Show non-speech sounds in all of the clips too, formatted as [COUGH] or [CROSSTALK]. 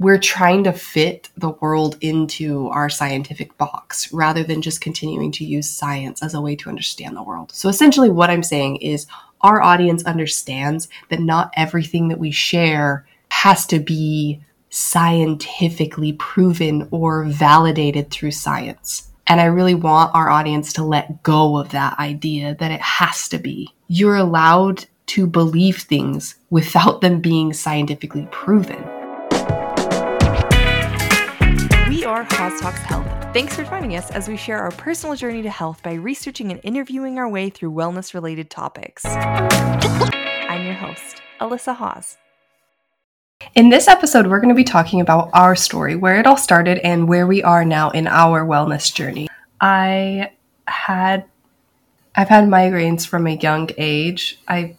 we're trying to fit the world into our scientific box rather than just continuing to use science as a way to understand the world. So essentially, what I'm saying is our audience understands that not everything that we share has to be scientifically proven or validated through science. And I really want our audience to let go of that idea that it has to be. You're allowed to believe things without them being scientifically proven. Are Haas Talks Health. Thanks for joining us as we share our personal journey to health by researching and interviewing our way through wellness related topics. I'm your host, Alyssa Haas. In this episode, we're going to be talking about our story, where it all started, and where we are now in our wellness journey. I had I've had migraines from a young age. I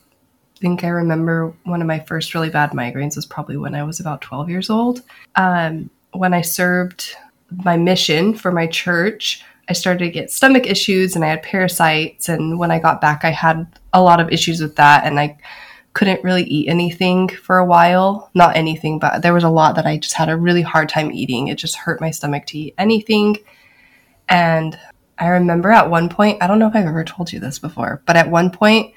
think I remember one of my first really bad migraines was probably when I was about 12 years old. Um, when I served my mission for my church, I started to get stomach issues and I had parasites. And when I got back, I had a lot of issues with that. And I couldn't really eat anything for a while. Not anything, but there was a lot that I just had a really hard time eating. It just hurt my stomach to eat anything. And I remember at one point, I don't know if I've ever told you this before, but at one point,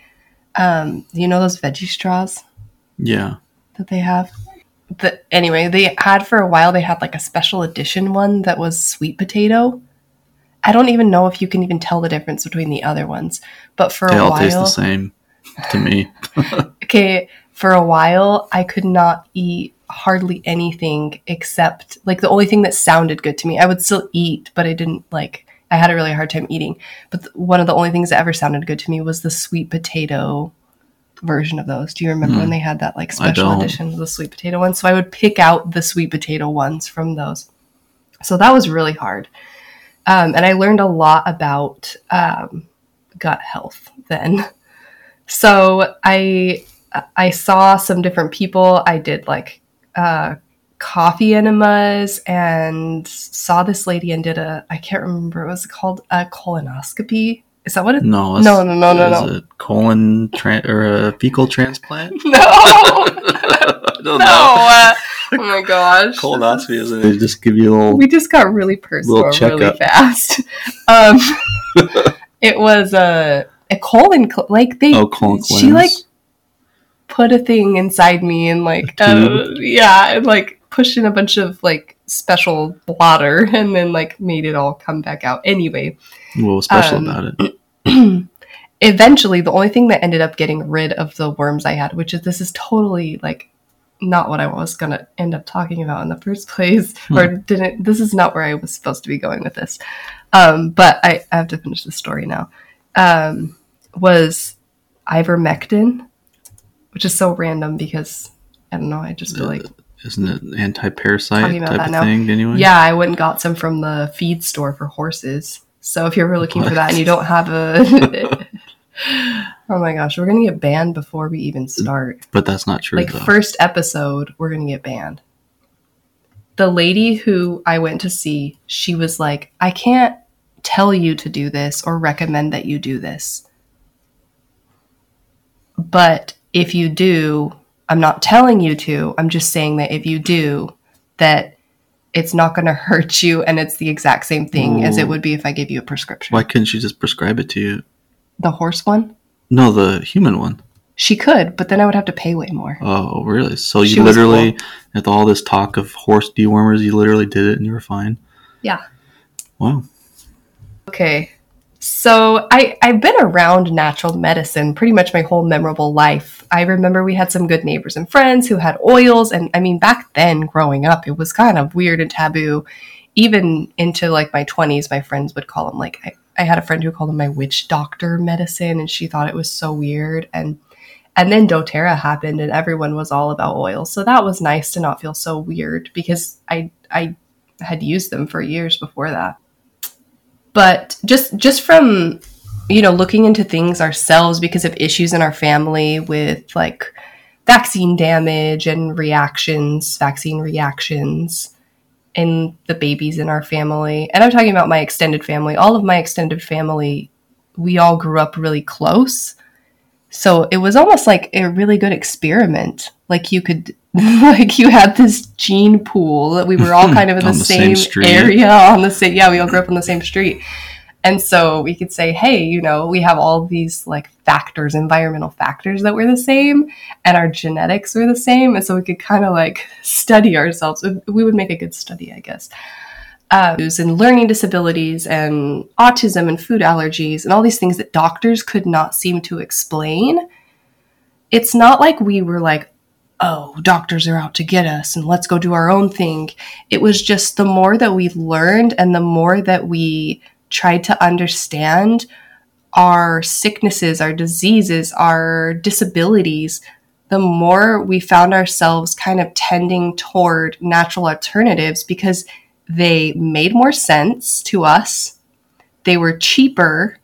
um, you know those veggie straws? Yeah. That they have? The, anyway, they had for a while, they had like a special edition one that was sweet potato. I don't even know if you can even tell the difference between the other ones, but for they a all while, taste the same to me. [LAUGHS] okay, for a while, I could not eat hardly anything except like the only thing that sounded good to me. I would still eat, but I didn't like. I had a really hard time eating. But th- one of the only things that ever sounded good to me was the sweet potato version of those. Do you remember mm. when hmm. they had that like special edition of the sweet potato ones? So I would pick out the sweet potato ones from those. So that was really hard. Um, and I learned a lot about um, gut health then. [LAUGHS] So I I saw some different people. I did like uh, coffee enemas and saw this lady and did a I can't remember it was called a colonoscopy is that what it? No, no, no, no, no, no. A colon tra- or a fecal transplant? [LAUGHS] No, I don't no. know. Uh, [LAUGHS] oh my gosh, colonoscopy isn't it? Just give you a little. We just got really personal really fast. [LAUGHS] Um, it was a a colon cl- like they. Oh, colon She like put a thing inside me and like uh, yeah, and like pushed in a bunch of like special blotter [LAUGHS] and then like made it all come back out. Anyway, what was special um, about it? [CLEARS THROAT] eventually, the only thing that ended up getting rid of the worms I had, which is this is totally like not what I was gonna end up talking about in the first [LAUGHS] place, hmm. or didn't. This is not where I was supposed to be going with this. Um, but I, I, have to finish the story now. Um, was ivermectin, which is so random because I don't know. I just feel uh, like isn't it anti-parasite type of now. thing anyway? Yeah, I went and got some from the feed store for horses. So if you're ever looking what? for that and you don't have a [LAUGHS] Oh my gosh, we're gonna get banned before we even start. But that's not true. Like though. first episode, we're gonna get banned. The lady who I went to see, she was like, I can't tell you to do this or recommend that you do this. But if you do, I'm not telling you to. I'm just saying that if you do, that it's not going [LAUGHS] to hurt you and it's the exact same thing Ooh. as it would be if I gave you a prescription. Why couldn't she just prescribe it to you? The horse one? No, the human one. She could, but then I would have to pay way more. Oh, really? So you she literally, cool. with all this talk of horse dewormers, you literally did it and you were fine? Yeah. Wow. Okay. So I, I've been around natural medicine pretty much my whole memorable life. I remember we had some good neighbors and friends who had oils. And I mean, back then growing up, it was kind of weird and taboo. Even into like my 20s, my friends would call them like, I, I had a friend who called them my witch doctor medicine, and she thought it was so weird. And and then doTERRA happened, and everyone was all about oils. So that was nice to not feel so weird because I I had used them for years before that but just just from you know looking into things ourselves because of issues in our family with like vaccine damage and reactions vaccine reactions in the babies in our family. And i'm talking about my extended family. All of my extended family we all grew up really close. So it was almost like a really good experiment. Like you could [LAUGHS] like you had this gene pool that we were all kind of in [LAUGHS] the, the same, same area on the same yeah we all grew up on the same street. And so we could say hey you know we have all these like factors environmental factors that were the same and our genetics were the same. And so we could kind of like study ourselves. We would make a good study i guess. Uh, and learning disabilities and autism and food allergies and all these things that doctors could not seem to explain. It's not like we were like oh, doctors are out to get us and let's go do our own thing. It was just the more that we learned and the more that we tried to understand our sicknesses, our diseases, our disabilities, the more we found ourselves kind of tending toward natural alternatives because they made more sense to us, they were cheaper,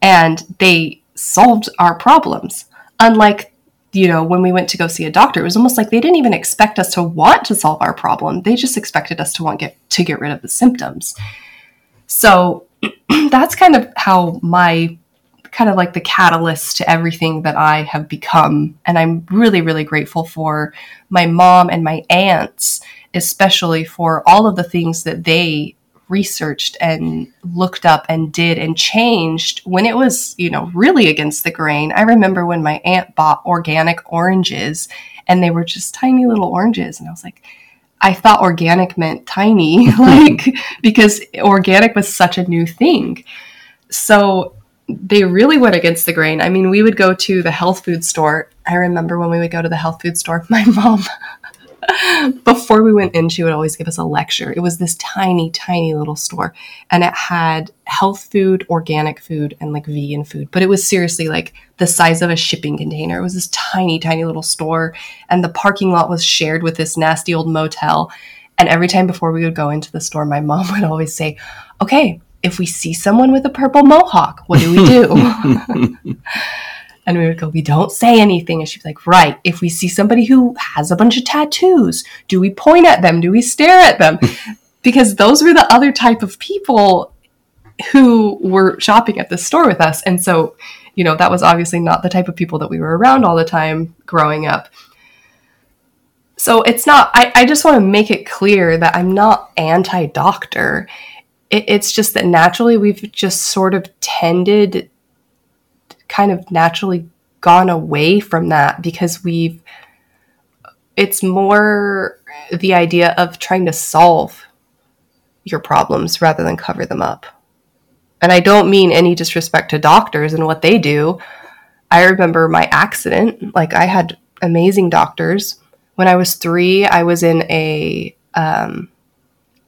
and they solved our problems. Unlike you know, when we went to go see a doctor, it was almost like they didn't even expect us to want to solve our problem. They just expected us to want get to get rid of the symptoms. So [CLEARS THROAT] that's kind of how my kind of like the catalyst to everything that I have become. And I'm really, really grateful for my mom and my aunts, especially for all of the things that they researched and looked up and did and changed when it was, you know, really against the grain. I remember when my aunt bought organic oranges and they were just tiny little oranges. And I was like, I thought organic meant tiny, [LAUGHS] [LAUGHS] like, because organic was such a new thing. So they really went against the grain. I mean, we would go to the health food store. I remember when we would go to the health food store, [LAUGHS] my mom before we went in, she would always give us a lecture. It was this tiny, tiny little store, and it had health food, organic food, and like vegan food. But it was seriously like the size of a shipping container. It was this tiny, tiny little store, and the parking lot was shared with this nasty old motel. And every time before we would go into the store, my mom [LAUGHS] would always say, Okay, if we see someone with a purple mohawk, what do we do? [LAUGHS] [LAUGHS] And we would go, we don't say anything. And she'd be like, right, if we see somebody who has a bunch of tattoos, do we point at them? Do we stare at them? [LAUGHS] because those were the other type of people who were shopping at the store with us. And so, you know, that was obviously not the type of people that we were around all the time growing up. So it's not, I, I just want to make it clear that I'm not anti doctor. It, it's just that naturally we've just sort of tended kind of naturally gone away from that because we've it's more the idea of trying to solve your problems rather than cover them up. And I don't mean any disrespect to doctors and what they do. I remember my accident. Like, I had amazing doctors. When I was three, I was in a, um,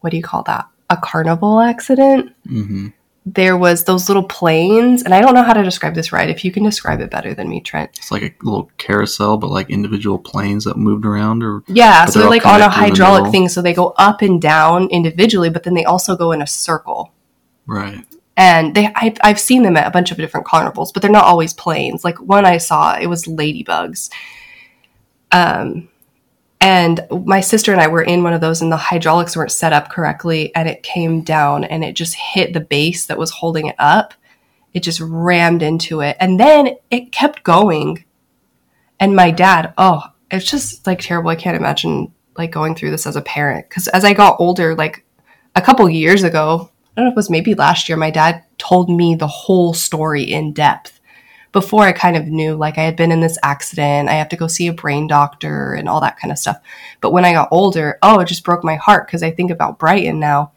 what do you call that? A carnival accident. hmm there was those little planes, and I don't know how to describe this right. If you can describe it better than me, Trent. It's like a little carousel, but like individual planes that moved around, or Yeah, so they're like on a connected in the hydraulic thing, so they go up and down individually, but then they also go in a circle. right. And they, I've, I've seen them at a bunch of different carnivals, but they're not always planes. Like one I saw, it was ladybugs. Um, and my sister and I were in one of those, and the hydraulics weren't set up correctly, and it came down and it just hit the base that was holding it up. It just rammed into it, and then it kept going. And my dad, oh, it's just like terrible. I can't imagine like going through this as a parent because as I got older, like a couple years ago, I don't know if it was maybe last year, my dad told me the whole story in depth before I kind of knew like I had been in this accident, I have to go see a brain doctor and all that kind of stuff. But when I got older, oh, it just broke my heart because I think about Brighton now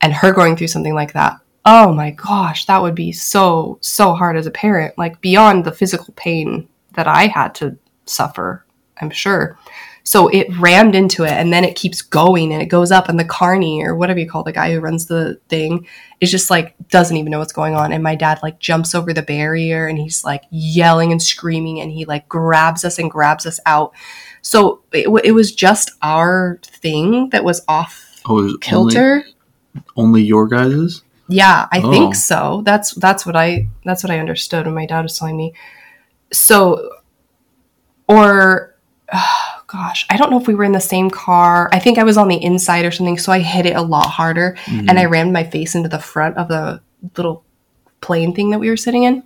and her going through something like that. Oh my gosh, that would be so, so hard as a parent, like beyond the physical pain that I had to suffer, I'm sure. So it rammed into it and then it keeps going and it goes up and the carney or whatever you call the guy who runs the thing is just like doesn't even know what's going on and my dad like jumps over the barrier and he's like yelling and screaming and he like grabs us and grabs us out. So it, w- it was just our thing that was off Oh, was kilter. only your guys's. Yeah, I Oh. think so. That's that's what I that's what I understood when my dad was telling me. So, or [SIGHS] oh, gosh, I don't know if we were in the same car. I think I was on the inside or something, so I hit it a lot harder, mm-hmm. and I rammed my face into the front of the little plane thing that we were sitting in.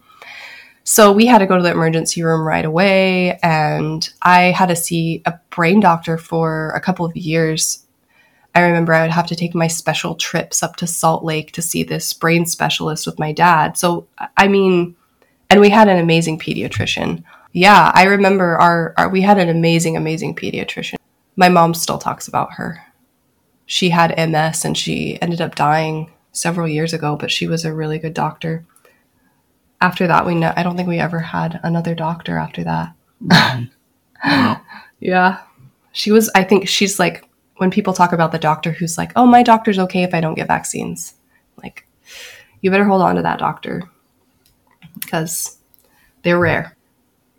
So we had to go to the emergency room right away, and I had to see a brain doctor for a couple of years. I remember I would have to take my special trips up to Salt Lake to see this brain specialist with my dad. So, I mean, and we had an amazing pediatrician. Yeah, I remember our, our we had an amazing, amazing pediatrician. My mom still talks about her. She had MS and she ended up dying several years ago, but she was a really good doctor after that, we know, I don't think we ever had another doctor after that. wow. [LAUGHS] Yeah. She was, I think she's like, when people talk about the doctor who's like, oh, my doctor's okay if I don't get vaccines, like, you better hold on to that doctor because they're rare.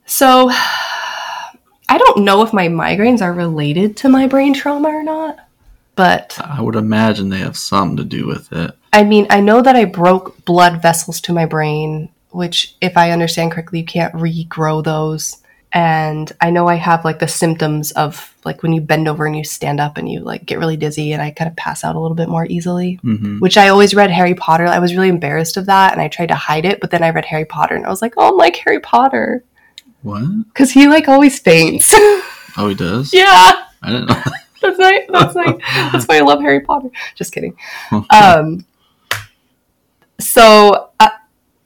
So, [SIGHS] I don't know if my migraines are related to my brain trauma or not, but I would imagine they have something to do with it. I mean, I know that I broke blood vessels to my brain which, if I understand correctly, you can't regrow those. And I know I have like the symptoms of like when you bend over and you stand up and you like get really dizzy and I kind of pass out a little bit more easily, mm-hmm. which I always read Harry Potter. I was really embarrassed of that and I tried to hide it, but then I read Harry Potter and I was like, oh, I'm like Harry Potter. What? Because he like always faints. [LAUGHS] oh, he does? Yeah. I didn't know. [LAUGHS] that's why. That's why. [LAUGHS] That's why I love Harry Potter. Just kidding. um. So uh,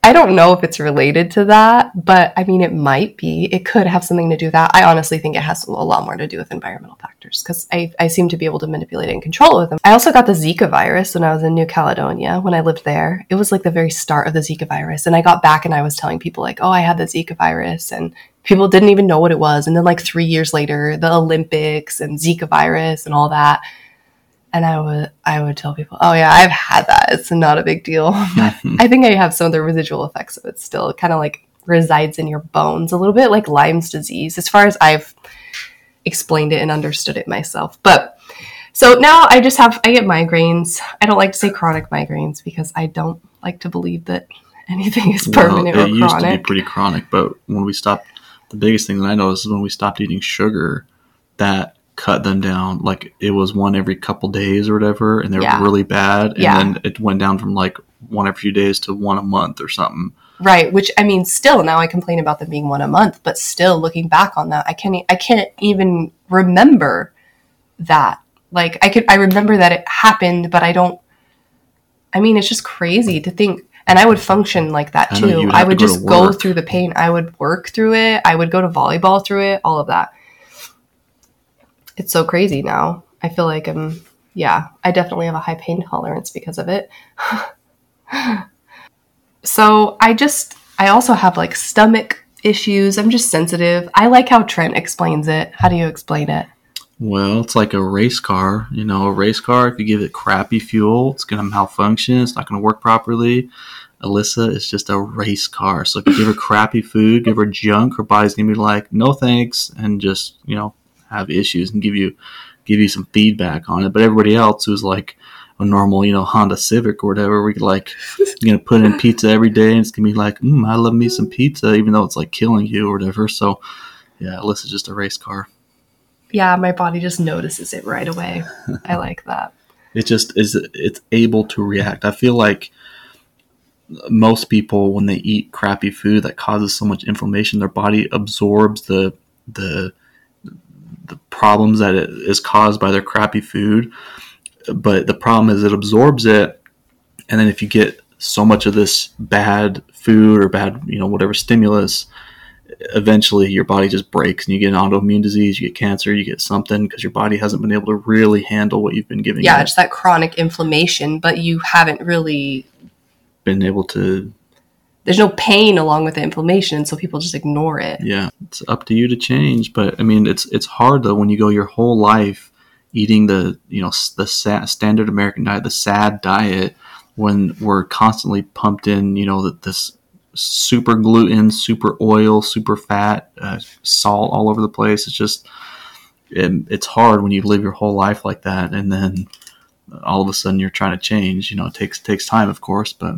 I don't know if it's related to that, but I mean, it might be. It could have something to do with that. I honestly think it has a lot more to do with environmental factors because I, I seem to be able to manipulate and control it with them. I also got the Zika virus when I was in New Caledonia when I lived there. It was like the very start of the Zika virus. And I got back and I was telling people, like, oh, I had the Zika virus. And people didn't even know what it was. And then, like, three years later, the Olympics and Zika virus and all that and I would I would tell people, "Oh yeah, I've had that. It's not a big deal." [LAUGHS] [LAUGHS] I think I have some of the residual effects of it still. It kind of like resides in your bones a little bit like Lyme's disease as far as I've explained it and understood it myself. But so now I just have I get migraines. I don't like to say chronic migraines because I don't like to believe that [LAUGHS] anything is permanent well, it used to be pretty chronic, but when we stopped the biggest thing that I noticed is when we stopped eating sugar that cut them down. Like it was one every couple days or whatever, and they were yeah. really bad. And yeah. then it went down from like one every few days to one a month or something. Right, which I mean, still now I complain about them being one a month, but still looking back on that, I can't I can't even remember that. Like I could I remember that it happened, but I don't. I mean, it's just crazy to think. And I would function like that too. I, I would just go through the pain. I would work through it. I would go to volleyball through it. All of that it's so crazy now. I feel like I'm, yeah, I definitely have a high pain tolerance because of it. [LAUGHS] so I just, I also have like stomach issues. I'm just sensitive. I like how Trent explains it. How do you explain it? Well, it's like a race car. You know, a race car, if you give it crappy fuel, it's going to malfunction. It's not going to work properly. Alyssa is just a race car. So if you give her crappy food, give her junk, her body's going to be like, no thanks, and just, you know, have issues and give you give you some feedback on it. But everybody else who's like a normal, you know, Honda Civic or whatever, we could like [LAUGHS] you know put in pizza every day and it's gonna be like, mm, I love me some pizza, even though it's like killing you or whatever. So yeah, Alyssa's just a race car. Yeah, my body just notices it right away. I [LAUGHS] like that. It just is it's able to react. I feel like most people when they eat crappy food that causes so much inflammation, their body absorbs the the the problems that it is caused by their crappy food. But the problem is it absorbs it, and then if you get so much of this bad food or bad, you know, whatever stimulus, eventually your body just breaks and you get an autoimmune disease, you get cancer, you get something because your body hasn't been able to really handle what you've been giving. Yeah, it. it's that chronic inflammation, but you haven't really been able to there's no pain along with the inflammation, so people just ignore it. Yeah, it's up to you to change, but I mean, it's it's hard though when you go your whole life eating the you know the standard American diet, the SAD diet, when we're constantly pumped in you know this super gluten, super oil, super fat, uh, salt all over the place. It's just it, it's hard when you live your whole life like that, and then all of a sudden you're trying to change. You know, it takes takes time, of course, but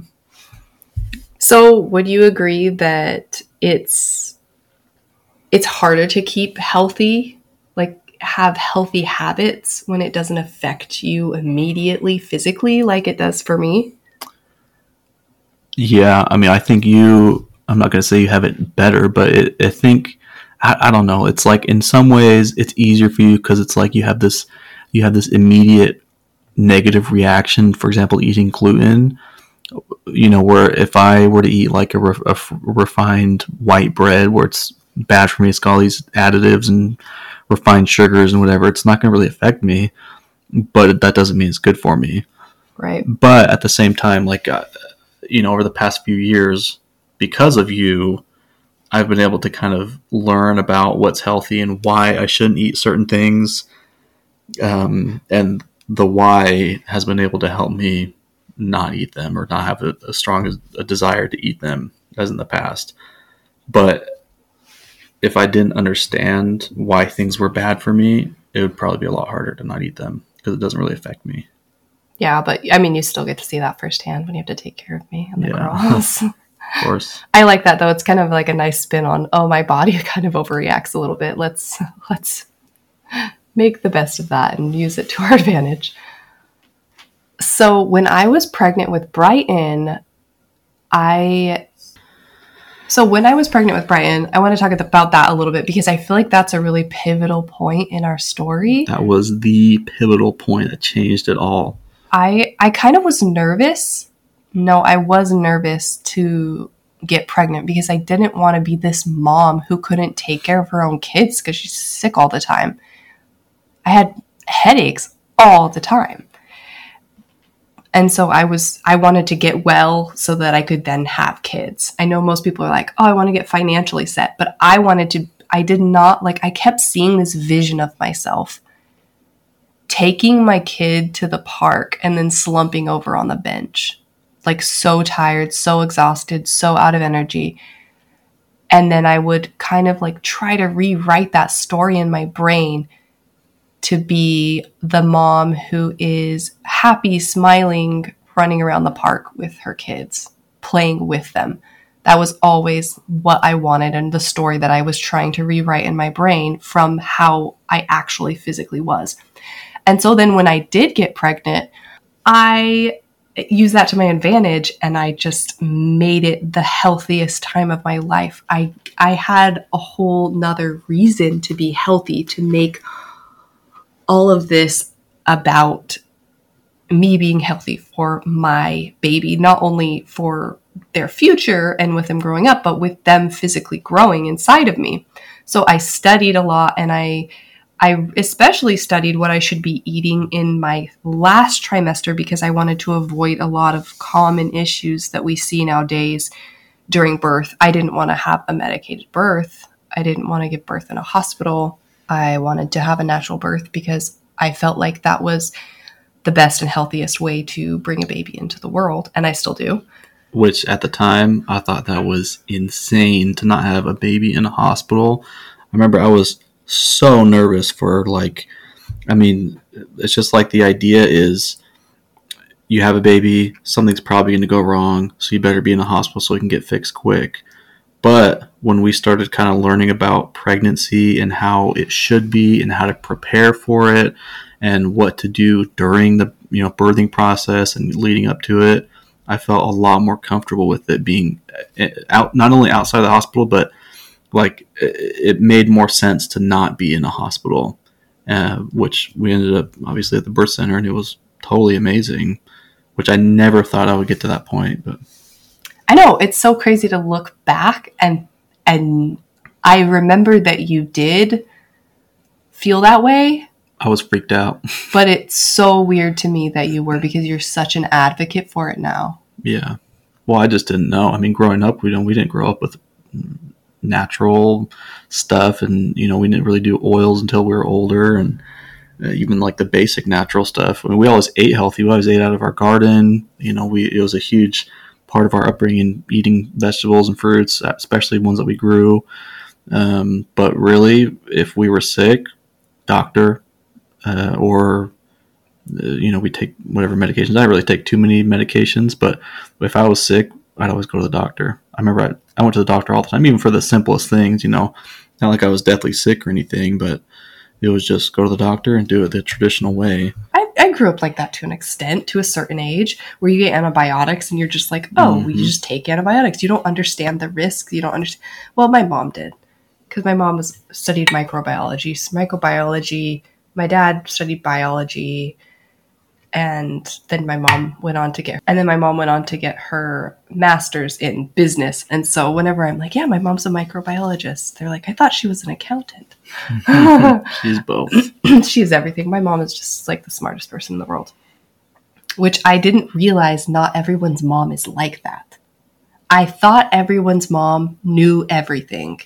so, would you agree that it's it's harder to keep healthy, like have healthy habits when it doesn't affect you immediately physically like it does for me? Yeah, I mean, I think you I'm not going to say you have it better, but it, I think I, I don't know. It's like in some ways it's easier for you because it's like you have this you have this immediate negative reaction. For example, eating gluten. You know, where if I were to eat like a, re- a refined white bread, where it's bad for me, it's got all these additives and refined sugars and whatever, it's not going to really affect me. But that doesn't mean it's good for me. Right. But at the same time, like uh, you know, over the past few years, because of you, I've been able to kind of learn about what's healthy and why I shouldn't eat certain things. Um, and the why has been able to help me not eat them or not have a, a strong a desire to eat them as in the past. But if I didn't understand why things were bad for me, it would probably be a lot harder to not eat them because it doesn't really affect me. Yeah, but I mean, you still get to see that firsthand when you have to take care of me and the Yeah. girls. [LAUGHS] Of course. I like that though. It's kind of like a nice spin on, oh, my body [LAUGHS] kind of overreacts a little bit. Let's let's make the best of that and use it to our [LAUGHS] advantage. So when I was pregnant with Brighton, I so when I was pregnant with Brighton, I want to talk about that a little bit because I feel like that's a really pivotal point in our story. That was the pivotal point that changed it all. I I kind of was nervous. No, I was nervous to get pregnant because I didn't want to be this mom who couldn't take care of her own kids because she's sick all the time. I had headaches all the time. And so I was I wanted to get well so that I could then have kids. I know most people are like, "Oh, I want to get financially set," but I wanted to I did not like I kept seeing this vision of myself taking my kid to the park and then slumping over on the bench. Like so tired, so exhausted, so out of energy. And then I would kind of like try to rewrite that story in my brain to be the mom who is happy, smiling, running around the park with her kids, playing with them. That was always what I wanted and the story that I was trying to rewrite in my brain from how I actually physically was. And so then when I did get pregnant, I used that to my advantage and I just made it the healthiest time of my life. I I had a whole nother reason to be healthy, to make all of this about me being healthy for my baby, not only for their future and with them growing up, but with them physically growing inside of me. So I studied a lot and I I especially studied what I should be eating in my last trimester because I wanted to avoid a lot of common issues that we see nowadays during birth. I didn't want to have a medicated birth. I didn't want to give birth in a hospital. I wanted to have a natural birth because I felt like that was the best and healthiest way to bring a baby into the world, and I still do. Which at the time I thought that was insane to not have a baby in a hospital. I remember I was so nervous for like I mean, it's just like the idea is you have a baby, something's probably going to go wrong, so you better be in the hospital so it can get fixed quick. But when we started kind of learning about pregnancy and how it should be and how to prepare for it and what to do during the you know birthing process and leading up to it, I felt a lot more comfortable with it being eh, out not only outside the hospital but like it made more sense to not be in a hospital, uh, which we ended up obviously at the birth center, and it was totally amazing. Which I never thought I would get to that point, but I know it's so crazy to look back and and I remember that you did feel that way, I was freaked out. [LAUGHS] but it's so weird to me that you were because you're such an advocate for it now. yeah. Well, I just didn't know. I mean, growing up, we don't we didn't grow up with natural stuff, and you know, we didn't really do oils until we were older, and uh, even like the basic natural stuff. I mean, we always ate healthy. We always ate out of our garden. You know, we it was a huge part of our upbringing, eating vegetables and fruits, especially ones that we grew. Um, but really, if we were sick, doctor, uh, or uh, you know, we take whatever medications. I really take too many medications, but if I was sick, I'd always go to the doctor. I remember I, I went to the doctor all the time, even for the simplest things. You know, not like I was deathly sick or anything, but it was just go to the doctor and do it the traditional way. I, I grew up like that to an extent, to a certain age, where you get antibiotics and you're just like, oh, mm-hmm. you just take antibiotics. You don't understand the risks. You don't understand. Well, my mom did because my mom was studied microbiology, microbiology. My dad studied biology and then my mom went on to get and then my mom went on to get her master's in business. And so whenever i'm like yeah my mom's a microbiologist they're like i thought she was an accountant. [LAUGHS] She's [CLEARS THROAT] both. She's everything. My mom is just like the smartest person in the world which i didn't realize not everyone's mom is like that. I thought everyone's mom knew everything.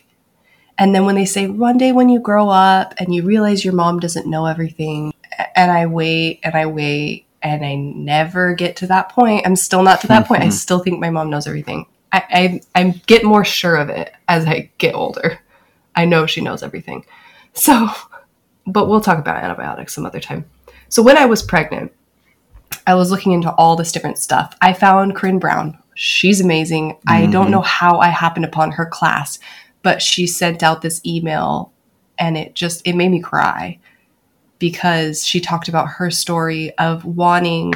And then when they say one day when you grow up and you realize your mom doesn't know everything and I wait and I wait and I never get to that point. I'm still not to that mm-hmm. point. I mm-hmm. still think my mom knows everything. I, I, I get more sure of it as I get older. I know she knows everything. So, but we'll talk about antibiotics some other time. So when I was pregnant, I was looking into all this different stuff. I found Corinne Brown. She's amazing. Mm-hmm. I don't know how I happened upon her class, but she sent out this email and it just it made me cry because she talked about her story of wanting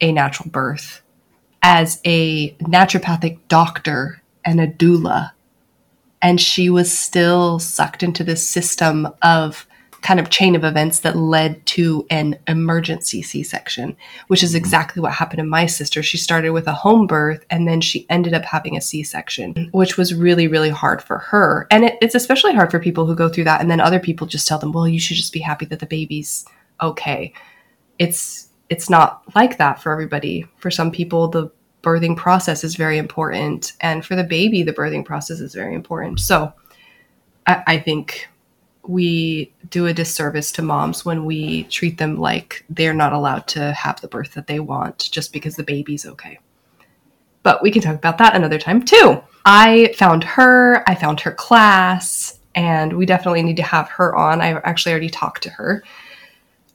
a natural birth as a naturopathic doctor and a doula. And she was still sucked into this system of kind of chain of events that led to an emergency C section, which is mm-hmm. exactly what happened to my sister. She started with a home birth and then she ended up having a C section, which was really, really hard for her. And it, it's especially hard for people who go through that. And then other people just tell them, well, you should just be happy that the baby's okay. It's, it's not like that for everybody. For some people, the birthing process is very important. And for the baby, the birthing process is very important. So I, I think we do a disservice to moms when we treat them like they're not allowed to have the birth that they want just because the baby's okay. But we can talk about that another time too. I found her, I found her class, and we definitely need to have her on. I actually already talked to her.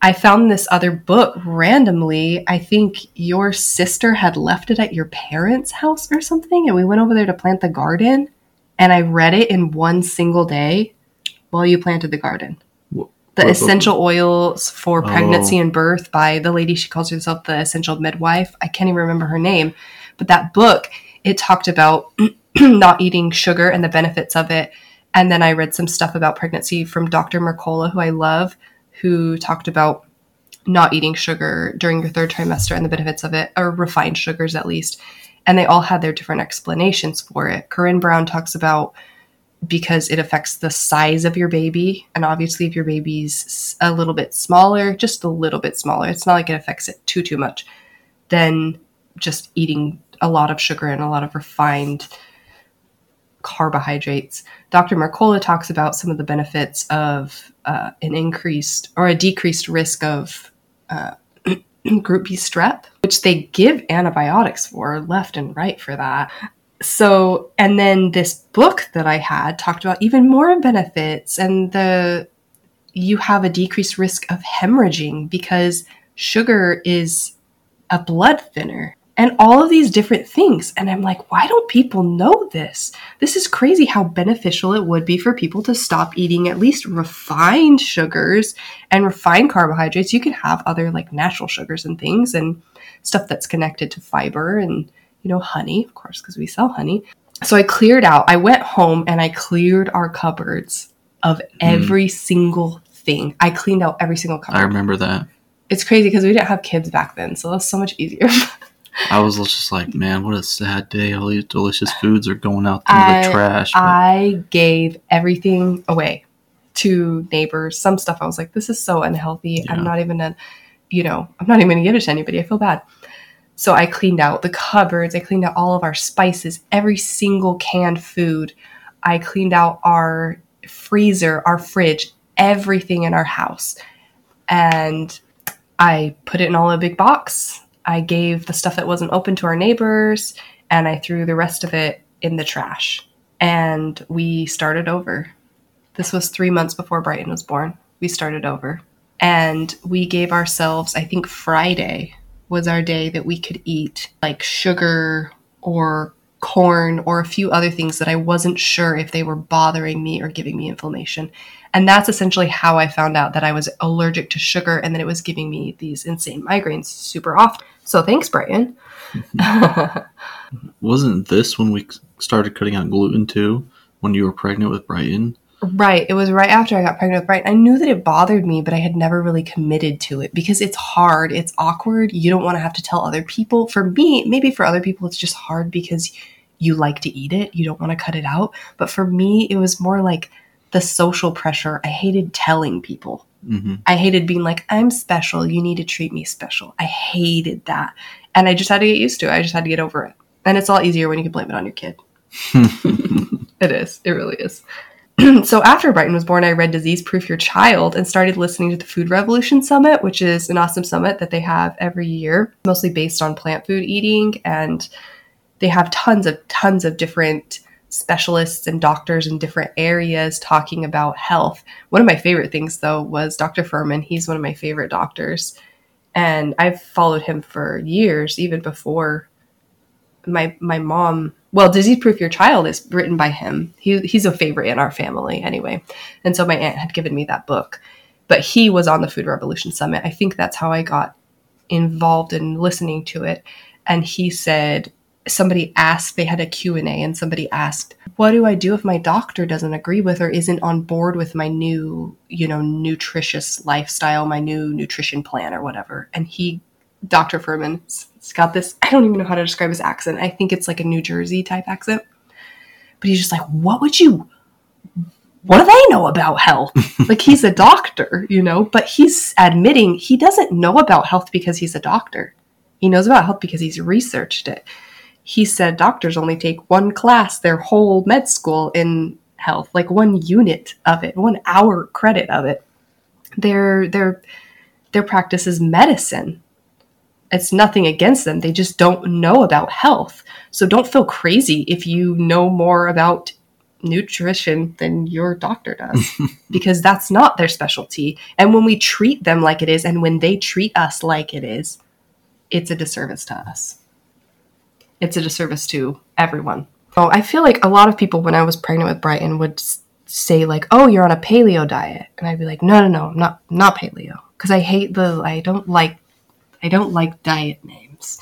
I found this other book randomly. I think your sister had left it at your parents' house or something, and we went over there to plant the garden. And I read it in one single day while you planted the garden. The essential oils for pregnancy oh. and birth by the lady she calls herself the essential midwife. I can't even remember her name, but that book it talked about [CLEARS THROAT] not eating sugar and the benefits of it. And then I read some stuff about pregnancy from Dr. Mercola, who I love, who talked about not eating sugar during your third trimester and the benefits of it, or refined sugars at least. And they all had their different explanations for it. Corinne Brown talks about because it affects the size of your baby. And obviously, if your baby's a little bit smaller, just a little bit smaller, it's not like it affects it too, too much, then just eating a lot of sugar and a lot of refined carbohydrates. Dr. Mercola talks about some of the benefits of uh, an increased or a decreased risk of uh, [CLEARS THROAT] group B strep, which they give antibiotics for left and right for that so and then this book that i had talked about even more benefits and the you have a decreased risk of hemorrhaging because sugar is a blood thinner and all of these different things. And i'm like why don't people know this? This is crazy how beneficial it would be for people to stop eating at least refined sugars and refined carbohydrates. You can have other like natural sugars and things and stuff that's connected to fiber and you know, honey, of course, because we sell honey. So I cleared out, I went home and I cleared our cupboards of hmm. every mm. single thing. I cleaned out every single cupboard. I remember that. It's crazy because we didn't have kids back then, so that's so much easier. [LAUGHS] I was just like, man, what a sad day. All these delicious foods are going out into I, the trash. But... I gave everything away to neighbors. Some stuff I was like, this is so unhealthy. Yeah. I'm not even a, you know, I'm not even going to give it to anybody. I feel bad. So I cleaned out the cupboards, I cleaned out all of our spices, every single canned food. I cleaned out our freezer, our fridge, everything in our house. And I put it in all a big box. I gave the stuff that wasn't open to our neighbors, and I threw the rest of it in the trash. And we started over. This was three months before Brighton was born. We started over. And we gave ourselves, I think, Friday was our day that we could eat like sugar or corn or a few other things that I wasn't sure if they were bothering me or giving me inflammation. And that's essentially how I found out that I was allergic to sugar and that it was giving me these insane migraines super often. So thanks, Brighton. [LAUGHS] Wasn't this when we started cutting out gluten too? When you were pregnant with Brighton? Right. It was right after I got pregnant with Brighton. I knew that it bothered me, but I had never really committed to it because it's hard. It's awkward. You don't want to have to tell other people. For me, maybe for other people, it's just hard because you like to eat it. You don't want to cut it out. But for me, it was more like the social pressure. I hated telling people. hmm I hated being like, I'm special. You need to treat me special. I hated that. And I just had to get used to it. I just had to get over it. And it's all easier when you can blame it on your kid. [LAUGHS] It is. It really is. [CLEARS THROAT] so after Brighton was born, I read Disease Proof Your Child and started listening to the Food Revolution Summit, which is an awesome summit that they have every year, mostly based on plant food eating. And they have tons of tons of different specialists and doctors in different areas talking about health. One of my favorite things though was Dr. Fuhrman. He's one of my favorite doctors. And I've followed him for years, even before my my mom well disease proof your child is written by him. He, he's a favorite in our family anyway. And so my aunt had given me that book. But he was on the food revolution summit. I think that's how i got involved in listening to it. And he said somebody asked they had a q&a and somebody asked what do i do if my doctor doesn't agree with or isn't on board with my new you know nutritious lifestyle my new nutrition plan or whatever? And he dr fuhrman he's got this i don't even know how to describe his accent. I think it's like a new jersey type accent. But he's just like what would you what do they know about health? [LAUGHS] Like he's a doctor you know but he's admitting he doesn't know about health because he's a doctor. He knows about health because he's researched it. He said doctors only take one class their whole med school in health like one unit of it one hour credit of it. Their their their practice is medicine it's nothing against them. They just don't know about health. So don't feel crazy if you know more about nutrition than your doctor does [LAUGHS] because that's not their specialty. And when we treat them like it is and when they treat us like it is it's a disservice to us. It's a disservice to everyone. Oh, I feel like a lot of people when I was pregnant with Brighton would say like, "Oh, you're on a paleo diet," and I'd be like, "No, no, no, I'm not not paleo," because I hate the I don't like I don't like diet names.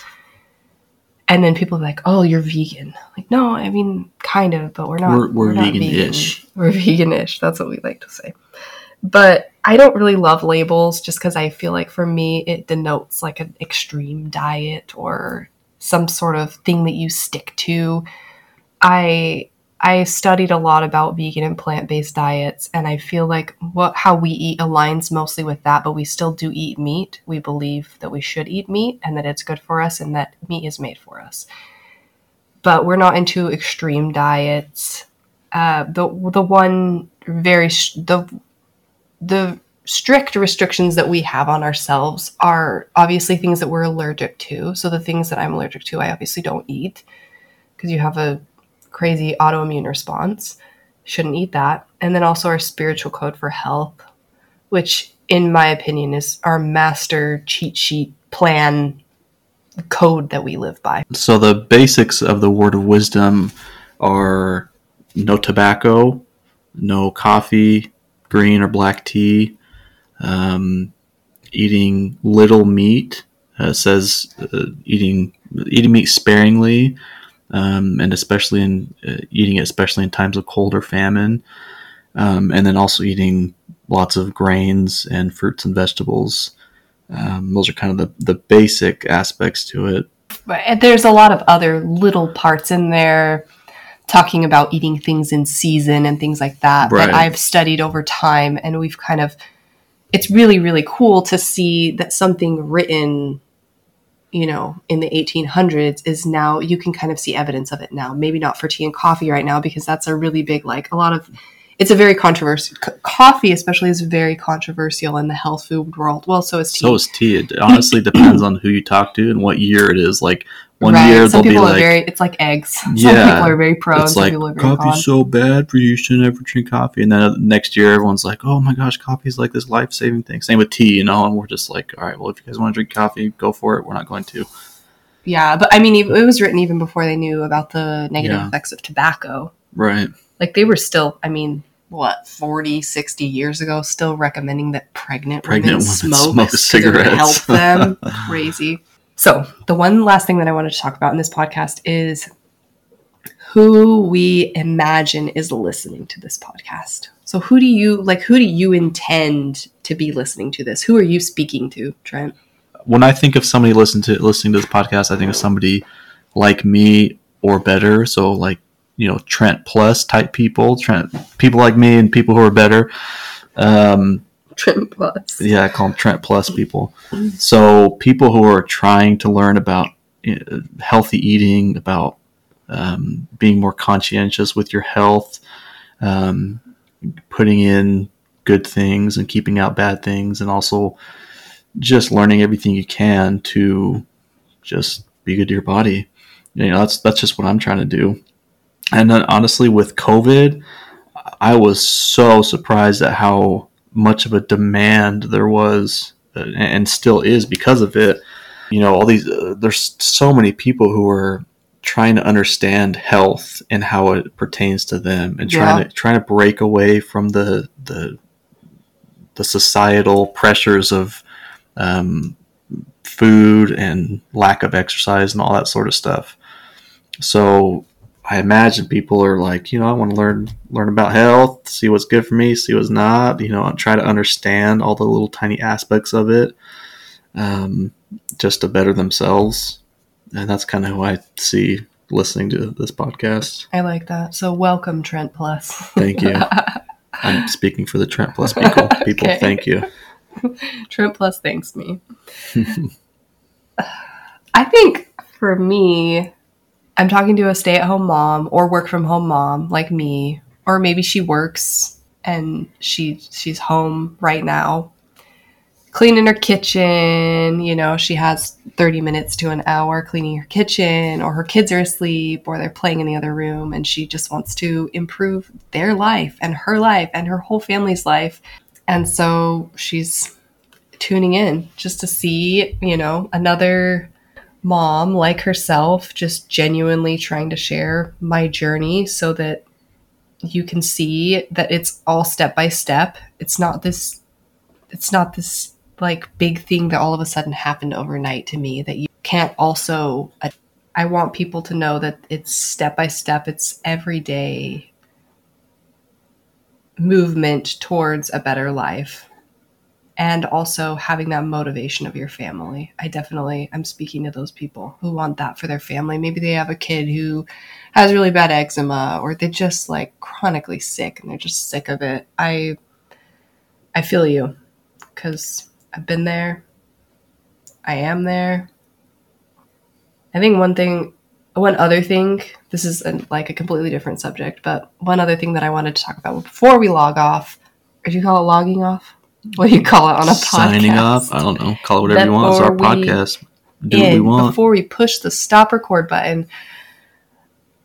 And then people are like, "Oh, you're vegan." Like, no, I mean, kind of, but we're not. We're- we're not vegan-ish. vegan. We're vegan-ish. That's what we like to say. But I don't really love labels just because I feel like for me it denotes like an extreme diet or some sort of thing that you stick to. I I studied a lot about vegan and plant-based diets and I feel like what how we eat aligns mostly with that, but we still do eat meat. We believe that we should eat meat and that it's good for us and that meat is made for us. But we're not into extreme diets. Uh, the the one very the the strict restrictions that we have on ourselves are obviously things that we're allergic to. So the things that I'm allergic to, I obviously don't eat because you have a crazy autoimmune response. Shouldn't eat that. And then also our spiritual code for health, which in my opinion is our master cheat sheet plan code that we live by. So the basics of the word of wisdom are no tobacco, no coffee, green or black tea, um, eating little meat. Uh, says uh, eating eating meat sparingly, um, and especially in uh, eating it especially in times of cold or famine, um, and then also eating lots of grains and fruits and vegetables. Um, those are kind of the, the basic aspects to it. But there's a lot of other little parts in there talking about eating things in season and things like that Right. that I've studied over time and we've kind of it's really really cool to see that something written you know in the 1800s is now you can kind of see evidence of it now maybe not for tea and coffee right now because that's a really big like a lot of it's a very controversial c- coffee especially is very controversial in the health food world well so is tea So is tea. It honestly depends on who you talk to and what year it is. Like one Right. year some they'll be people are like, very it's like eggs [LAUGHS] some Yeah. people are very pro it's some like people are very con. coffee's so bad for you. You shouldn't ever drink coffee. And then uh, next year everyone's like, oh my gosh, coffee's like this life saving thing. Same with tea, you know. And we're just like, all right, well, if you guys want to drink coffee, go for it. We're not going to. Yeah, but I mean, it was written even before they knew about the negative Yeah. effects of tobacco. Right. Like they were still, I mean, what 40 60 years ago still recommending that pregnant, Pregnant women women smoke, smoke cigarettes. help them [LAUGHS] crazy so the one last thing that i wanted to talk about in this podcast is who we imagine is listening to this podcast so who do you like who do you intend to be listening to this who are you speaking to trent when I think of somebody listening to listening to this podcast, I think of somebody like me or better. So like you know Trent plus type people, Trent people like me and people who are better. Um, trent plus yeah, I call them Trent plus people. So people who are trying to learn about uh, healthy eating, about um, being more conscientious with your health, um, putting in good things and keeping out bad things, and also just learning everything you can to just be good to your body. You know, that's that's just what I'm trying to do. And then honestly, with COVID, I was so surprised at how much of a demand there was, uh, and still is because of it. You know, all these uh, there's so many people who are trying to understand health and how it pertains to them, and trying Yeah. to trying to break away from the the the societal pressures of um, food and lack of exercise and all that sort of stuff. So I imagine people are like, you know, I want to learn learn about health, see what's good for me, see what's not. You know, and try to understand all the little tiny aspects of it, um, just to better themselves. And that's kind of who I see listening to this podcast. i like that so welcome trent plus Thank you. [LAUGHS] I'm speaking for the Trent Plus people. [LAUGHS] People, Okay. thank you. [LAUGHS] Trent Plus thanks me. [SIGHS] I think for me, I'm talking to a stay at home mom or work from home mom like me, or maybe she works and she she's home right now cleaning her kitchen you know she has 30 minutes to an hour cleaning her kitchen or her kids are asleep or they're playing in the other room and she just wants to improve their life and her life and her whole family's life. And so she's tuning in just to see, you know, another mom like herself just genuinely trying to share my journey so that you can see that it's all step by step. It's not this it's not this like big thing that all of a sudden happened overnight to me that you can't also I want people to know that it's step by step, it's everyday movement towards a better life and also having that motivation of your family. I definitely I'm speaking to those people who want that for their family. Maybe they have a kid who has really bad eczema or they're just like chronically sick and they're just sick of it. I I feel you cuz I've been there. I am there. I think one thing one other thing this is a, like a completely different subject but one other thing that i wanted to talk about before we log off or do you call it logging off what do you call it on a podcast? Signing off. I don't know. Call it whatever you want. It's our podcast. Do what we want. before we push the stop record button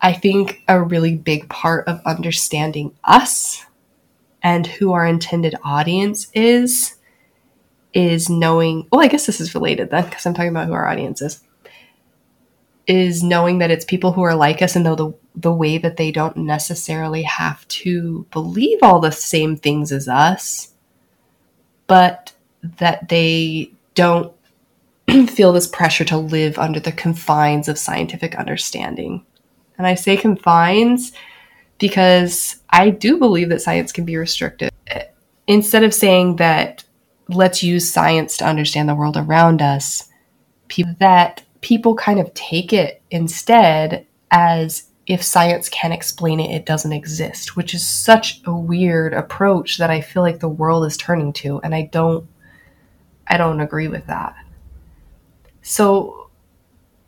i think a really big part of understanding us and who our intended audience is is knowing well i guess this is related then because i'm talking about who our audience is is knowing that it's people who are like us and though the the way that they don't necessarily have to believe all the same things as us but that they don't [CLEARS THROAT] feel this pressure to live under the confines of scientific understanding. And I say confines because I do believe that science can be restricted. Instead of saying that let's use science to understand the world around us, pe- that people kind of take it instead as if science can't explain it, it doesn't exist, which is such a weird approach that I feel like the world is turning to. And I don't I don't agree with that. So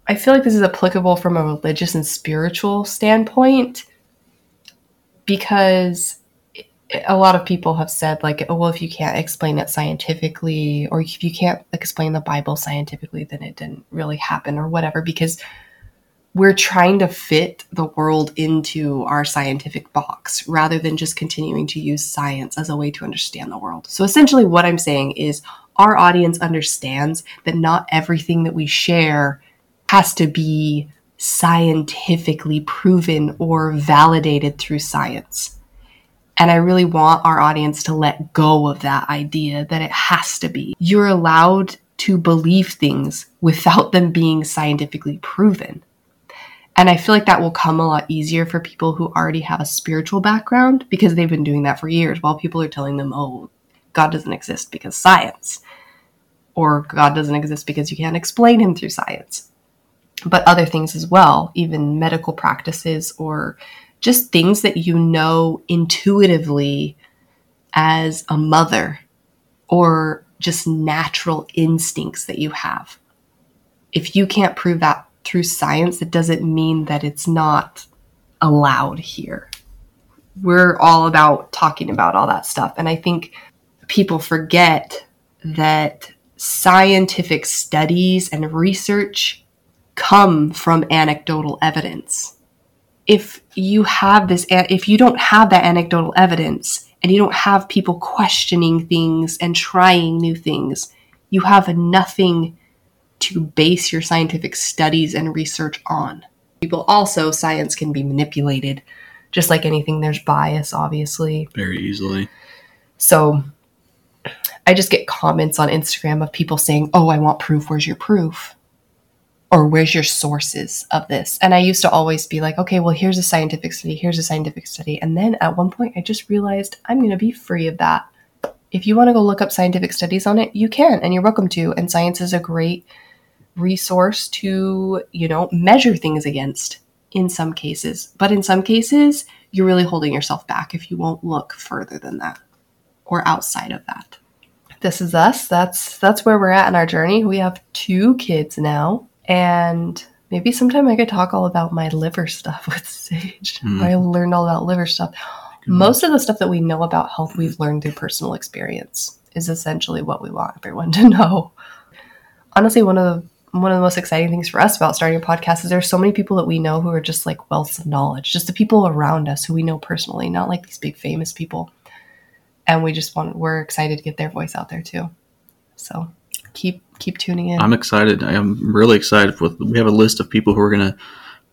I feel like this is applicable from a religious and spiritual standpoint because a lot of people have said like oh, well if you can't explain it scientifically or if you can't like explain the bible scientifically then it didn't really happen or whatever because we're trying to fit the world into our scientific box rather than just continuing to use science as a way to understand the world. So essentially what I'm saying is our audience understands that not everything that we share has to be scientifically proven or validated through science. And I really want our audience to let go of that idea that it has to be. You're allowed to believe things without them being scientifically proven. And I feel like that will come a lot easier for people who already have a spiritual background because they've been doing that for years while people are telling them, oh, God doesn't exist because science, or God doesn't exist because you can't explain him through science. But other things as well, even medical practices or just things that you know intuitively as a mother or just natural instincts that you have. If you can't prove that through science, it doesn't mean that it's not allowed here. We're all about talking about all that stuff. And I think people forget that scientific studies and research come from anecdotal evidence. If you have this, if you don't have that anecdotal evidence and you don't have people questioning things and trying new things, you have nothing to base your scientific studies and research on. People also, science can be manipulated. Just like anything, there's bias, obviously. Very easily. So I just get comments on Instagram of people saying, Oh, I want proof. Where's your proof? Or where's your sources of this? And I used to always be like, Okay, well, here's a scientific study. Here's a scientific study. And then at one point, I just realized I'm going to be free of that. If you want to go look up scientific studies on it, you can, and you're welcome to. And science is a great resource to, you know, measure things against in some cases. But in some cases, you're really holding yourself back if you won't look further than that or outside of that. This is us. That's that's where we're at in our journey. We have two kids now and maybe sometime I could talk all about my liver stuff [LAUGHS] with Sage. Mm. I learned all about liver stuff. Most of the stuff that we know about health we've learned through personal experience is essentially what we want everyone to [LAUGHS] know. Honestly, one of the one of the most exciting things for us about starting a podcast is there's so many people that we know who are just like wealths of knowledge, just the people around us who we know personally, not like these big famous people. And we just want we're excited to get their voice out there too. So keep keep tuning in. I'm excited. I'm really excited with we have a list of people who are gonna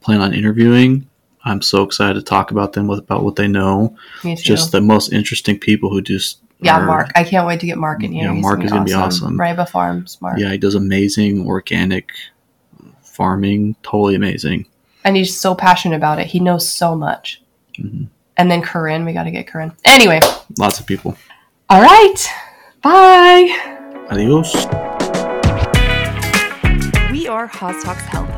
plan on interviewing. I'm so excited to talk about them with about what they know. Just the most interesting people who just yeah, or, Mark. I can't wait to get Mark in here. Yeah, Mark is going to be awesome. Riba Farms, Mark. Yeah, he does amazing organic farming. Totally amazing. And he's so passionate about it. He knows so much. Mm-hmm. And then Corinne, we got to get Corinne. Anyway, lots of people. All right. Bye. Adios. We are Haas Talks Health